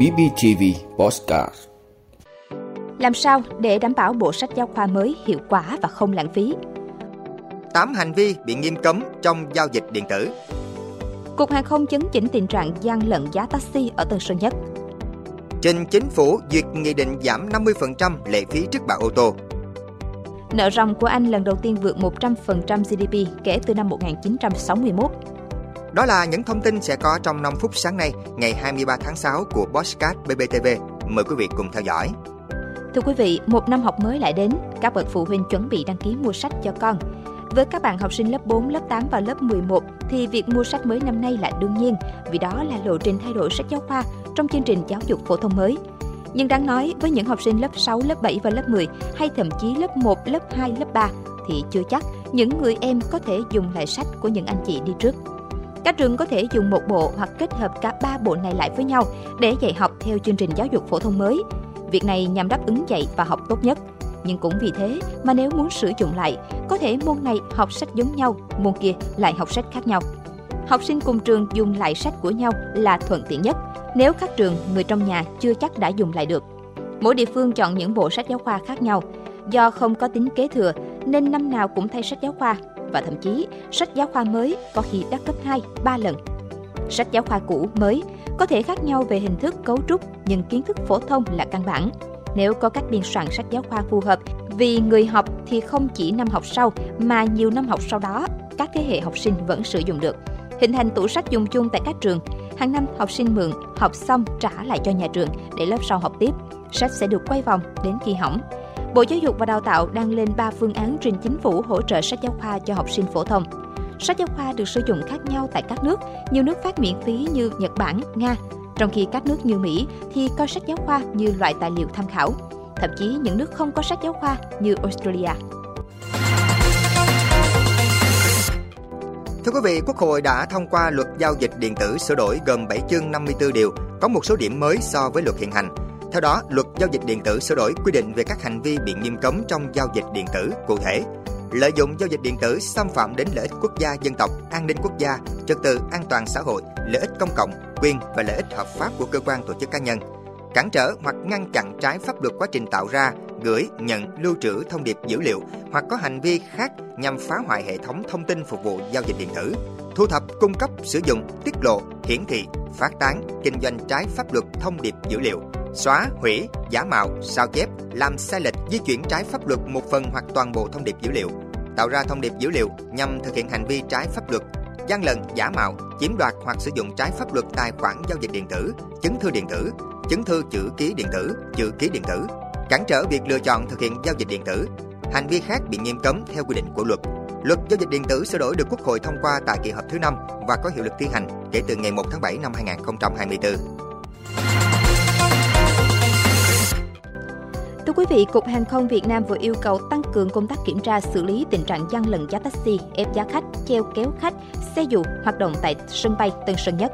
BBTV Postcard Làm sao để đảm bảo bộ sách giáo khoa mới hiệu quả và không lãng phí? 8 hành vi bị nghiêm cấm trong giao dịch điện tử. Cục Hàng không chấn chỉnh tình trạng gian lận giá taxi ở Tân Sơn Nhất. Trình chính phủ duyệt nghị định giảm 50% lệ phí trước bạ ô tô. Nợ ròng của Anh lần đầu tiên vượt 100% GDP kể từ năm 1961. Đó là những thông tin sẽ có trong 5 phút sáng nay, ngày 23 tháng 6 của Bosscat BBTV. Mời quý vị cùng theo dõi. Thưa quý vị, một năm học mới lại đến, các bậc phụ huynh chuẩn bị đăng ký mua sách cho con. Với các bạn học sinh lớp 4, lớp 8 và lớp 11 thì việc mua sách mới năm nay là đương nhiên, vì đó là lộ trình thay đổi sách giáo khoa trong chương trình giáo dục phổ thông mới. Nhưng đáng nói, với những học sinh lớp 6, lớp 7 và lớp 10 hay thậm chí lớp 1, lớp 2, lớp 3 thì chưa chắc những người em có thể dùng lại sách của những anh chị đi trước. Các trường có thể dùng một bộ hoặc kết hợp cả ba bộ này lại với nhau để dạy học theo chương trình giáo dục phổ thông mới. Việc này nhằm đáp ứng dạy và học tốt nhất. Nhưng cũng vì thế mà nếu muốn sử dụng lại, có thể môn này học sách giống nhau, môn kia lại học sách khác nhau. Học sinh cùng trường dùng lại sách của nhau là thuận tiện nhất, nếu các trường, người trong nhà chưa chắc đã dùng lại được. Mỗi địa phương chọn những bộ sách giáo khoa khác nhau. Do không có tính kế thừa nên năm nào cũng thay sách giáo khoa và thậm chí sách giáo khoa mới có khi đắt gấp 2, 3 lần. Sách giáo khoa cũ mới có thể khác nhau về hình thức cấu trúc nhưng kiến thức phổ thông là căn bản. Nếu có các biên soạn sách giáo khoa phù hợp, vì người học thì không chỉ năm học sau mà nhiều năm học sau đó, các thế hệ học sinh vẫn sử dụng được. Hình thành tủ sách dùng chung tại các trường, hàng năm học sinh mượn, học xong trả lại cho nhà trường để lớp sau học tiếp. Sách sẽ được quay vòng đến khi hỏng. Bộ Giáo dục và Đào tạo đang lên 3 phương án trình chính phủ hỗ trợ sách giáo khoa cho học sinh phổ thông. Sách giáo khoa được sử dụng khác nhau tại các nước, nhiều nước phát miễn phí như Nhật Bản, Nga, trong khi các nước như Mỹ thì coi sách giáo khoa như loại tài liệu tham khảo. Thậm chí những nước không có sách giáo khoa như Australia. Thưa quý vị, Quốc hội đã thông qua luật giao dịch điện tử sửa đổi gồm 7 chương 54 điều, có một số điểm mới so với luật hiện hành. Theo đó, luật giao dịch điện tử sửa đổi quy định về các hành vi bị nghiêm cấm trong giao dịch điện tử, cụ thể lợi dụng giao dịch điện tử xâm phạm đến lợi ích quốc gia dân tộc, an ninh quốc gia, trật tự an toàn xã hội, lợi ích công cộng, quyền và lợi ích hợp pháp của cơ quan tổ chức cá nhân, cản trở hoặc ngăn chặn trái pháp luật quá trình tạo ra, gửi, nhận, lưu trữ thông điệp dữ liệu hoặc có hành vi khác nhằm phá hoại hệ thống thông tin phục vụ giao dịch điện tử, thu thập, cung cấp, sử dụng, tiết lộ, hiển thị, phát tán, kinh doanh trái pháp luật thông điệp dữ liệu, xóa, hủy, giả mạo, sao chép, làm sai lệch, di chuyển trái pháp luật một phần hoặc toàn bộ thông điệp dữ liệu, tạo ra thông điệp dữ liệu nhằm thực hiện hành vi trái pháp luật, gian lận, giả mạo, chiếm đoạt hoặc sử dụng trái pháp luật tài khoản giao dịch điện tử, chứng thư điện tử, chứng thư chữ ký điện tử, chữ ký điện tử, cản trở việc lựa chọn thực hiện giao dịch điện tử. Hành vi khác bị nghiêm cấm theo quy định của luật. Luật giao dịch điện tử sửa đổi được Quốc hội thông qua tại kỳ họp thứ 5 và có hiệu lực thi hành kể từ ngày 1 tháng 7 năm 2024. Thưa quý vị, Cục Hàng không Việt Nam vừa yêu cầu tăng cường công tác kiểm tra xử lý tình trạng gian lận giá taxi, ép giá khách, treo kéo khách, xe dù hoạt động tại sân bay Tân Sơn Nhất.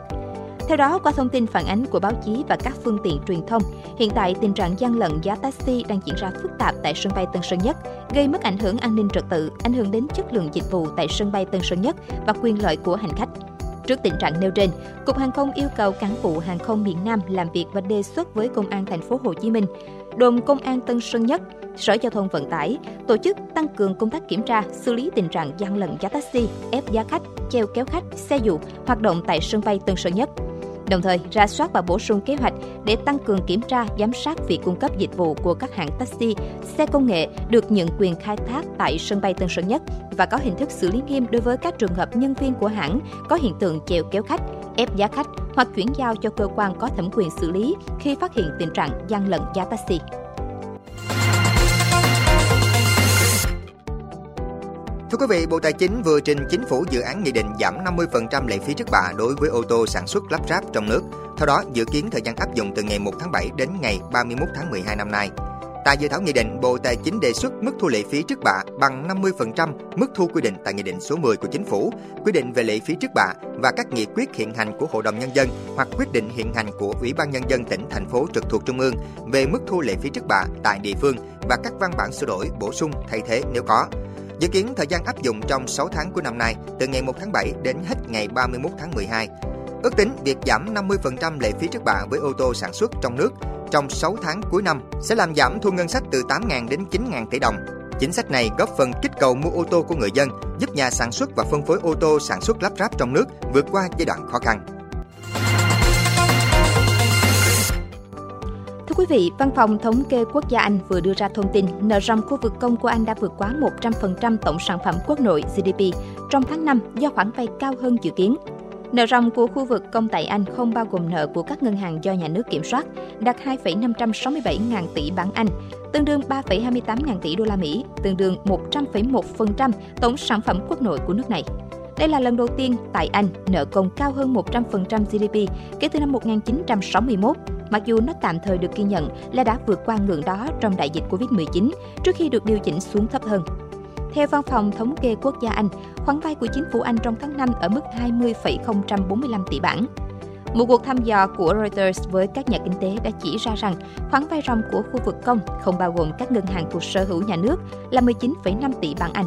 Theo đó, qua thông tin phản ánh của báo chí và các phương tiện truyền thông, hiện tại tình trạng gian lận giá taxi đang diễn ra phức tạp tại sân bay Tân Sơn Nhất, gây mất ảnh hưởng an ninh trật tự, ảnh hưởng đến chất lượng dịch vụ tại sân bay Tân Sơn Nhất và quyền lợi của hành khách. Trước tình trạng nêu trên, Cục Hàng không yêu cầu cán vụ hàng không miền Nam làm việc và đề xuất với Công an thành phố Hồ Chí Minh, đồn Công an Tân Sơn Nhất, Sở Giao thông Vận tải tổ chức tăng cường công tác kiểm tra, xử lý tình trạng gian lận giá taxi, ép giá khách, treo kéo khách, xe dụ hoạt động tại sân bay Tân Sơn Nhất đồng thời ra soát và bổ sung kế hoạch để tăng cường kiểm tra, giám sát việc cung cấp dịch vụ của các hãng taxi, xe công nghệ được nhận quyền khai thác tại sân bay Tân Sơn Nhất và có hình thức xử lý nghiêm đối với các trường hợp nhân viên của hãng có hiện tượng chèo kéo khách, ép giá khách hoặc chuyển giao cho cơ quan có thẩm quyền xử lý khi phát hiện tình trạng gian lận giá taxi. Thưa quý vị, Bộ Tài chính vừa trình chính phủ dự án nghị định giảm 50% lệ phí trước bạ đối với ô tô sản xuất lắp ráp trong nước. Theo đó, dự kiến thời gian áp dụng từ ngày 1 tháng 7 đến ngày 31 tháng 12 năm nay. Tại dự thảo nghị định, Bộ Tài chính đề xuất mức thu lệ phí trước bạ bằng 50% mức thu quy định tại Nghị định số 10 của Chính phủ, quy định về lệ phí trước bạ và các nghị quyết hiện hành của Hội đồng Nhân dân hoặc quyết định hiện hành của Ủy ban Nhân dân tỉnh, thành phố trực thuộc Trung ương về mức thu lệ phí trước bạ tại địa phương và các văn bản sửa đổi, bổ sung, thay thế nếu có. Dự kiến thời gian áp dụng trong 6 tháng của năm nay, từ ngày 1 tháng 7 đến hết ngày 31 tháng 12. Ước tính việc giảm 50% lệ phí trước bạ với ô tô sản xuất trong nước trong 6 tháng cuối năm sẽ làm giảm thu ngân sách từ 8.000 đến 9.000 tỷ đồng. Chính sách này góp phần kích cầu mua ô tô của người dân, giúp nhà sản xuất và phân phối ô tô sản xuất lắp ráp trong nước vượt qua giai đoạn khó khăn. Quý vị, Văn phòng Thống kê Quốc gia Anh vừa đưa ra thông tin nợ ròng khu vực công của Anh đã vượt quá 100% tổng sản phẩm quốc nội GDP trong tháng 5 do khoản vay cao hơn dự kiến. Nợ ròng của khu vực công tại Anh không bao gồm nợ của các ngân hàng do nhà nước kiểm soát, đạt 2,567 ngàn tỷ bảng Anh, tương đương 3,28 ngàn tỷ đô la Mỹ, tương đương 100,1% tổng sản phẩm quốc nội của nước này. Đây là lần đầu tiên tại Anh nợ công cao hơn 100% GDP kể từ năm 1961, mặc dù nó tạm thời được ghi nhận là đã vượt qua ngưỡng đó trong đại dịch Covid-19 trước khi được điều chỉnh xuống thấp hơn. Theo Văn phòng Thống kê Quốc gia Anh, khoản vay của chính phủ Anh trong tháng 5 ở mức 20,045 tỷ bảng. Một cuộc thăm dò của Reuters với các nhà kinh tế đã chỉ ra rằng khoản vay ròng của khu vực công không bao gồm các ngân hàng thuộc sở hữu nhà nước là 19,5 tỷ bảng Anh.